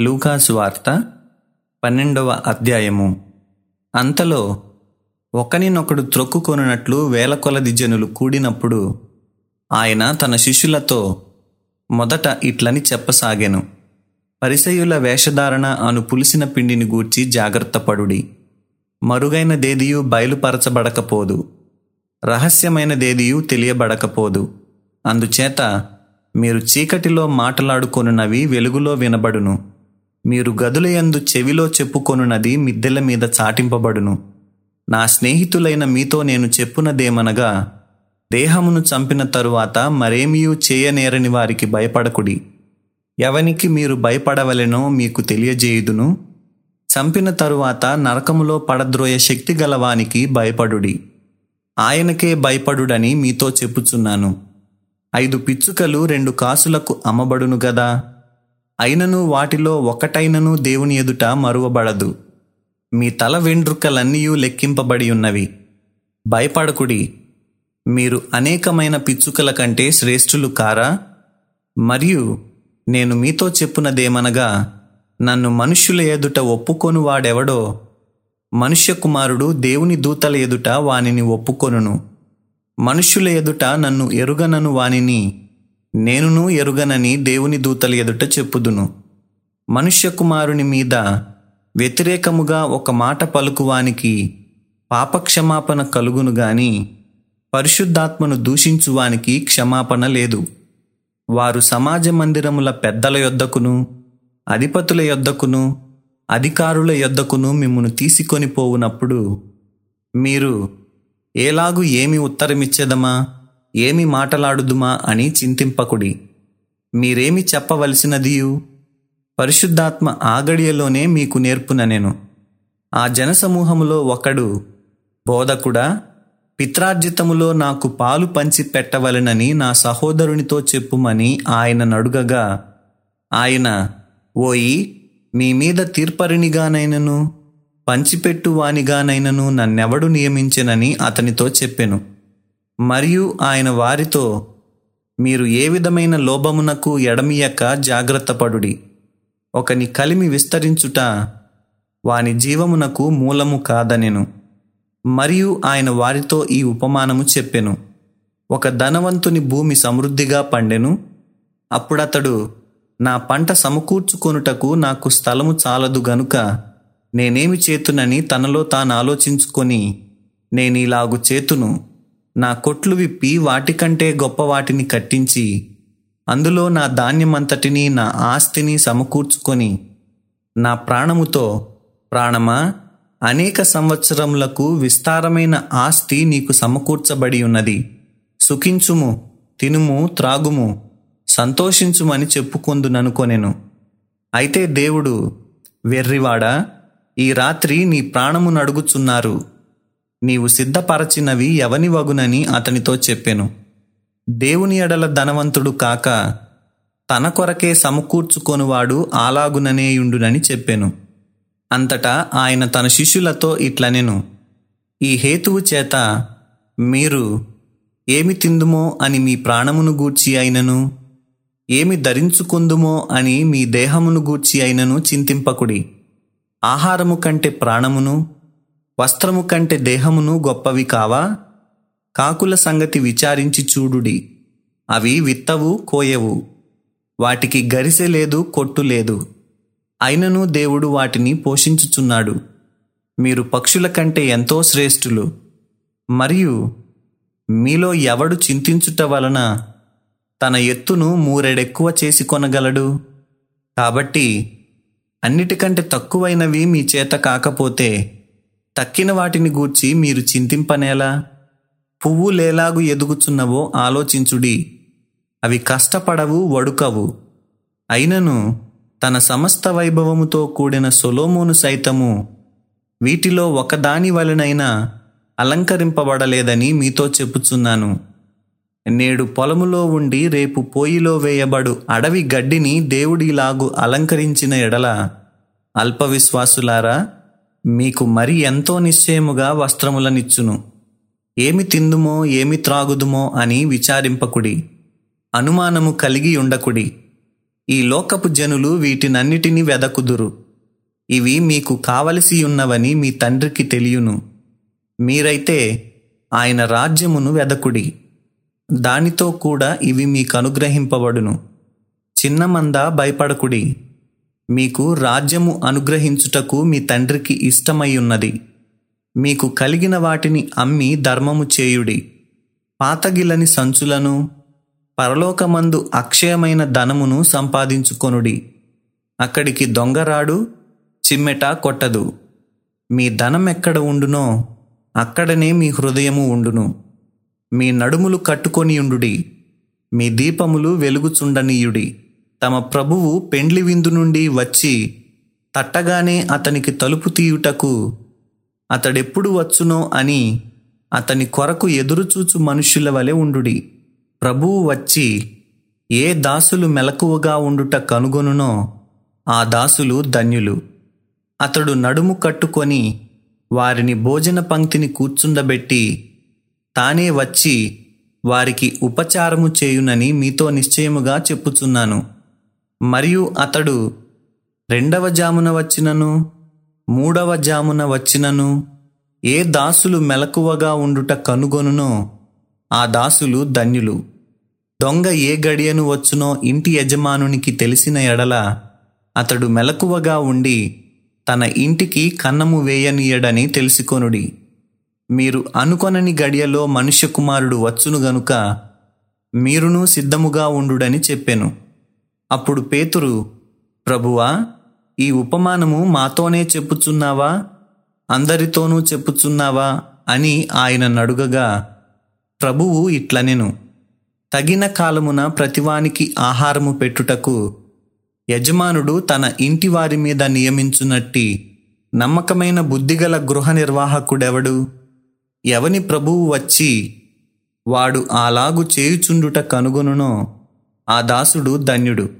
లూకాసు వార్త పన్నెండవ అధ్యాయము. అంతలో ఒకనినొకడు త్రొక్కుకొనున్నట్లు వేల కొలది జనులు కూడినప్పుడు ఆయన తన శిష్యులతో మొదట ఇట్లని చెప్పసాగాను. పరిసయుల వేషధారణ అను పులిసిన పిండిని గూర్చి జాగ్రత్తపడుడి మరుగైన దేదియు బయలుపరచబడకపోదు. రహస్యమైన దేదియు తెలియబడకపోదు. అందుచేత మీరు చీకటిలో మాటలాడుకొనున్నవి వెలుగులో వినబడును. మీరు గదులయందు చెవిలో చెప్పుకొనున్నది మిద్దెల మీద చాటింపబడును. నా స్నేహితులైన మీతో నేను చెప్పునదేమనగా దేహమును చంపిన తరువాత మరేమీయూ చేయనేరని వారికి భయపడకుడి. ఎవనికి మీరు భయపడవలెనో మీకు తెలియజేయుదును. చంపిన తరువాత నరకములో పడద్రోయ శక్తి గలవానికి భయపడుడి. ఆయనకే భయపడుడని మీతో చెప్పుచున్నాను. ఐదు పిచ్చుకలు రెండు కాసులకు అమ్మబడును గదా? అయినను వాటిలో ఒకటైనను దేవుని ఎదుట మరువబడదు. మీ తల వెండ్రుకలన్నీయూ లెక్కింపబడి ఉన్నవి. భయపడకుడి. మీరు అనేకమైన పిచ్చుకల కంటే శ్రేష్ఠులు కారా? మరియు నేను మీతో చెప్పునదేమనగా నన్ను మనుష్యుల ఎదుట ఒప్పుకొను వాడెవడో మనుష్య కుమారుడు దేవుని దూతల ఎదుట వానిని ఒప్పుకొనును. మనుష్యుల ఎదుట నన్ను ఎరుగనను వానిని నేనును ఎరుగనని దేవుని దూతల ఎదుట చెప్పుదును. మనుష్య కుమారుని మీద వ్యతిరేకముగా ఒక మాట పలుకువానికి పాపక్షమాపణ కలుగును గాని పరిశుద్ధాత్మను దూషించువానికి క్షమాపణ లేదు. వారు సమాజ మందిరముల పెద్దల యొద్దకును అధిపతుల యొద్దకును అధికారుల యొద్దకును మిమ్మును తీసుకొని పోవునప్పుడు మీరు ఏలాగు ఏమి ఉత్తరమిచ్చేదమా? ఏమి మాటలాడుదుమా అని చింతింపకుడి. మీరేమి చెప్పవలసినదియు? పరిశుద్ధాత్మ ఆగడియలోనే మీకు నేర్పున నేను. ఆ జనసమూహములో ఒకడు బోధకుడా పిత్రార్జితములో నాకు పాలు పంచి పెట్టవలెనని నా సహోదరునితో చెప్పుమని ఆయన నడుగగా ఆయన ఓయి మీ మీద తీర్పరినిగానైనను పంచిపెట్టువానిగానైనను నన్నెవడు నియమించెనని అతనితో చెప్పెను. మరియు ఆయన వారితో మీరు ఏ విధమైన లోభమునకు ఎడమియక జాగ్రత్తపడుడి ఒకని కలిమి విస్తరించుట వాని జీవమునకు మూలము కాదనెను. మరియు ఆయన వారితో ఈ ఉపమానము చెప్పెను. ఒక ధనవంతుని భూమి సమృద్ధిగా పండెను. అప్పుడతడు నా పంట సమకూర్చుకొనుటకు నాకు స్థలము చాలదు గనుక నేనేమి చేతునని తనలో తాను ఆలోచించుకొని నేనిలాగు చేతును. నా కొట్లు విప్పి వాటికంటే గొప్ప వాటిని కట్టించి అందులో నా ధాన్యమంతటిని నా ఆస్తిని సమకూర్చుకొని నా ప్రాణముతో ప్రాణమా అనేక సంవత్సరములకు విస్తారమైన ఆస్తి నీకు సమకూర్చబడి ఉన్నది. సుఖించుము తినుము త్రాగుము సంతోషించుమని చెప్పుకొందుననుకొనెను. అయితే దేవుడు వెర్రివాడా ఈ రాత్రి నీ ప్రాణమునడుగుచున్నారు. నీవు సిద్ధపరచినవి ఎవని వగునని అతనితో చెప్పెను. దేవుని ఎడల ధనవంతుడు కాక తన కొరకే సమకూర్చుకొనువాడు అలాగుననేయుండునని చెప్పెను. అంతటా ఆయన తన శిష్యులతో ఇట్లనెను. ఈ హేతువు చేత మీరు ఏమి తిందుమో అని మీ ప్రాణమును గూర్చి అయినను? ఏమి ధరించుకుందుమో అని మీ దేహమును గూర్చి అయినను చింతింపకుడి. ఆహారము కంటే ప్రాణమును వస్త్రము కంటే దేహమును గొప్పవి కావా? కాకుల సంగతి విచారించి చూడుడి. అవి విత్తవు కోయవు. వాటికి గరిసె లేదు కొట్టు లేదు. అయినను దేవుడు వాటిని పోషించుచున్నాడు. మీరు పక్షుల కంటే ఎంతో శ్రేష్ఠులు. మరియు మీలో ఎవడు చింతించుట వలన తన ఎత్తును మూరెడెక్కువ చేసి కొనగలడు? కాబట్టి అన్నిటికంటే తక్కువైనవి మీ చేత కాకపోతే తక్కిన వాటిని గూర్చి మీరు చింతింపనేలా? పువ్వు లేలాగు ఎదుగుచున్నవో ఆలోచించుడి. అవి కష్టపడవు వడుకవు. అయినను తన సమస్త వైభవముతో కూడిన సొలోమోను సైతము వీటిలో ఒకదాని వలనైనా అలంకరింపబడలేదని మీతో చెప్పుచున్నాను. నేడు పొలములో ఉండి రేపు పోయిలో వేయబడు అడవి గడ్డిని దేవుడిలాగు అలంకరించిన ఎడల అల్పవిశ్వాసులారా మీకు మరి ఎంతో నిశ్చయముగా వస్త్రములనిచ్చును. ఏమి తిందుమో ఏమి త్రాగుదుమో అని విచారింపకుడి అనుమానము కలిగి ఉండకుడి. ఈ లోకపు జనులు వీటినన్నిటినీ వెదకుదురు. ఇవి మీకు కావలసి ఉన్నవని మీ తండ్రికి తెలియను. మీరైతే ఆయన రాజ్యమును వెదకుడి. దానితో కూడా ఇవి మీకు అనుగ్రహింపబడును. చిన్నమందా భయపడకుడి. మీకు రాజ్యము అనుగ్రహించుటకు మీ తండ్రికి ఇష్టమయ్యున్నది. మీకు కలిగిన వాటిని అమ్మి ధర్మము చేయుడి. పాతగిలని సంచులను పరలోకమందు అక్షయమైన ధనమును సంపాదించుకొనుడి. అక్కడికి దొంగరాడు చిమ్మెట కొట్టదు. మీ ధనం ఎక్కడ ఉండునో అక్కడనే మీ హృదయము ఉండును. మీ నడుములు కట్టుకొని ఉండుడి మీ దీపములు వెలుగుచుండనీయుడి. తమ ప్రభువు పెండ్లి విందు నుండి వచ్చి తట్టగానే అతనికి తలుపు తీయుటకు అతడెప్పుడు వచ్చునో అని అతని కొరకు ఎదురుచూచు మనుష్యుల వలె ఉండుడి. ప్రభువు వచ్చి ఏ దాసులు మెలకువగా ఉండుట కనుగొనునో ఆ దాసులు ధన్యులు. అతడు నడుము కట్టుకొని వారిని భోజన పంక్తిని కూర్చుండబెట్టి తానే వచ్చి వారికి ఉపచారము చేయునని మీతో నిశ్చయముగా చెప్పుచున్నాను. మరియు అతడు రెండవ జామున వచ్చినను మూడవ జామున వచ్చినను ఏ దాసులు మెలకువగా ఉండుట కనుగొనునో ఆ దాసులు ధన్యులు. దొంగ ఏ గడియను వచ్చునో ఇంటి యజమానునికి తెలిసిన ఎడల అతడు మెలకువగా ఉండి తన ఇంటికి కన్నము వేయనీయడని తెలుసుకొనుడి. మీరు అనుకొనని గడియలో మనుష్య కుమారుడు వచ్చును గనుక మీరును సిద్ధముగా ఉండుడని చెప్పెను. అప్పుడు పేతురు ప్రభువా ఈ ఉపమానము మాతోనే చెప్పుచున్నావా? అందరితోనూ చెప్పుచున్నావా? అని ఆయన నడుగగా ప్రభువు ఇట్లనెను. తగిన కాలమున ప్రతివానికి ఆహారము పెట్టుటకు యజమానుడు తన ఇంటి వారి మీద నియమించునట్టి నమ్మకమైన బుద్ధిగల గృహ నిర్వాహకుడెవడు ఎవని ప్రభువు వచ్చి వాడు అలాగు చేయుచుండుట కనుగొనునో ఆ దాసుడు ధన్యుడు.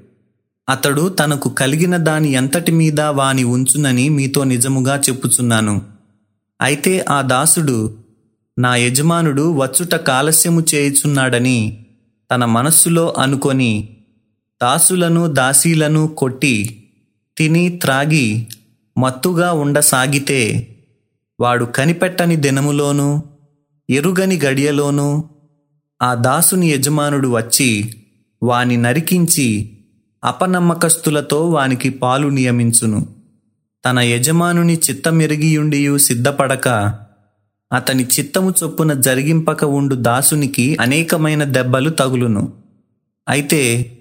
అతడు తనకు కలిగిన దాని ఎంతటి మీద వాని ఉంచునని మీతో నిజముగా చెప్పుచున్నాను. అయితే ఆ దాసుడు నా యజమానుడు వచ్చుట కాలస్యము చేయుచున్నాడని తన మనస్సులో అనుకొని దాసులను దాసీలను కొట్టి తిని త్రాగి మత్తుగా ఉండసాగితే వాడు కనిపెట్టని దినములోనూ ఎరుగని గడియలోనూ ఆ దాసుని యజమానుడు వచ్చి వాని నరికించి అపనమ్మకస్తులతో వానికి పాలు నియమించును. తన యజమానుని చిత్తమెరిగియుండియు సిద్ధపడక అతని చిత్తము చొప్పున జరిగింపక ఉండు దాసునికి అనేకమైన దెబ్బలు తగులును. అయితే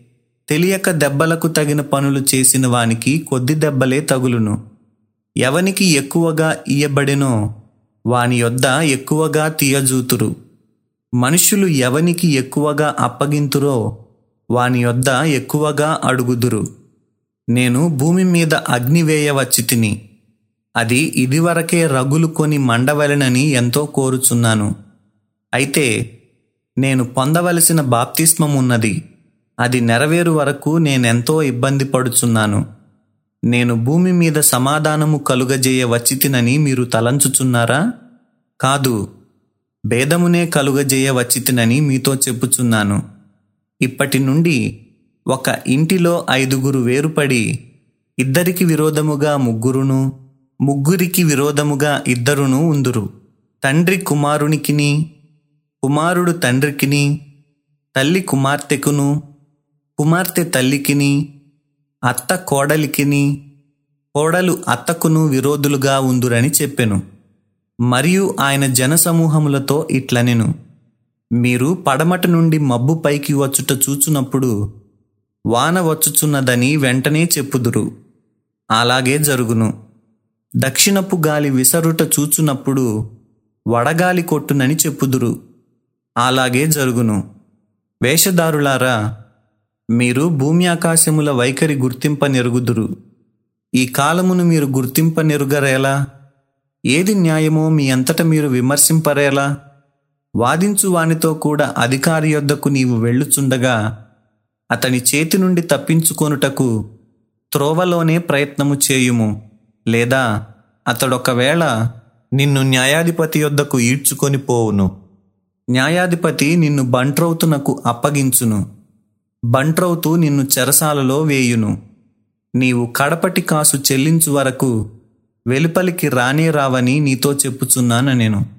తెలియక దెబ్బలకు తగిన పనులు చేసిన వానికి కొద్ది దెబ్బలే తగులును. ఎవనికి ఎక్కువగా ఇయ్యబడినో వాని యొద్ద ఎక్కువగా తీయజూతురు. మనుషులు ఎవనికి ఎక్కువగా అప్పగింతురో వాని యొద్ద ఎక్కువగా అడుగుదురు. నేను భూమి మీద అగ్ని వేయవచ్చి తిని అది ఇదివరకే రగులు కొని మండవలెనని ఎంతో కోరుచున్నాను. అయితే నేను పొందవలసిన బాప్తిస్మం ఉన్నది అది నెరవేరు వరకు నేనెంతో ఇబ్బంది పడుచున్నాను. నేను భూమి మీద సమాధానము కలుగజేయ వచ్చితినని మీరు తలంచుచున్నారా? కాదు భేదమునే కలుగజేయ వచ్చితినని మీతో చెప్పుచున్నాను. ఇప్పటి నుండి ఒక ఇంటిలో ఐదుగురు వేరుపడి ఇద్దరికి విరోధముగా ముగ్గురును ముగ్గురికి విరోధముగా ఇద్దరును ఉందురు. తండ్రి కుమారునికిని కుమారుడు తండ్రికిని తల్లి కుమార్తెకును కుమార్తె తల్లికిని అత్త కోడలికిని కోడలు అత్తకును విరోధులుగా ఉందురని చెప్పెను. మరియు ఆయన జనసమూహములతో ఇట్లనెను. మీరు పడమట నుండి మబ్బు పైకి వచ్చుట చూచునప్పుడు వాన వచ్చుచున్నదని వెంటనే చెప్పుదురు. అలాగే జరుగును. దక్షిణపు గాలి విసరుట చూచునప్పుడు వడగాలి కొట్టునని చెప్పుదురు. అలాగే జరుగును. వేషధారులారా మీరు భూమి ఆకాశముల వైఖరి గుర్తింపనెరుగుదురు. ఈ కాలమును మీరు గుర్తింపనెరుగరేలా? ఏది న్యాయమో మీ అంతట మీరు విమర్శింపరేలా? వాదించు వానితో కూడా అధికారి యొద్దకు నీవు వెళ్ళుచుండగా అతని చేతి నుండి తప్పించుకొనుటకు త్రోవలోనే ప్రయత్నము చేయుము. లేదా అతడొకవేళ నిన్ను న్యాయాధిపతి యొద్దకు ఈడ్చుకొని పోవును. న్యాయాధిపతి నిన్ను బంట్రౌతునకు అప్పగించును. బంట్రౌతు నిన్ను చెరసాలలో వేయును. నీవు కడపటి కాసు చెల్లించు వరకు వెలుపలికి రానే రావని నీతో చెప్పుచున్నాను నేను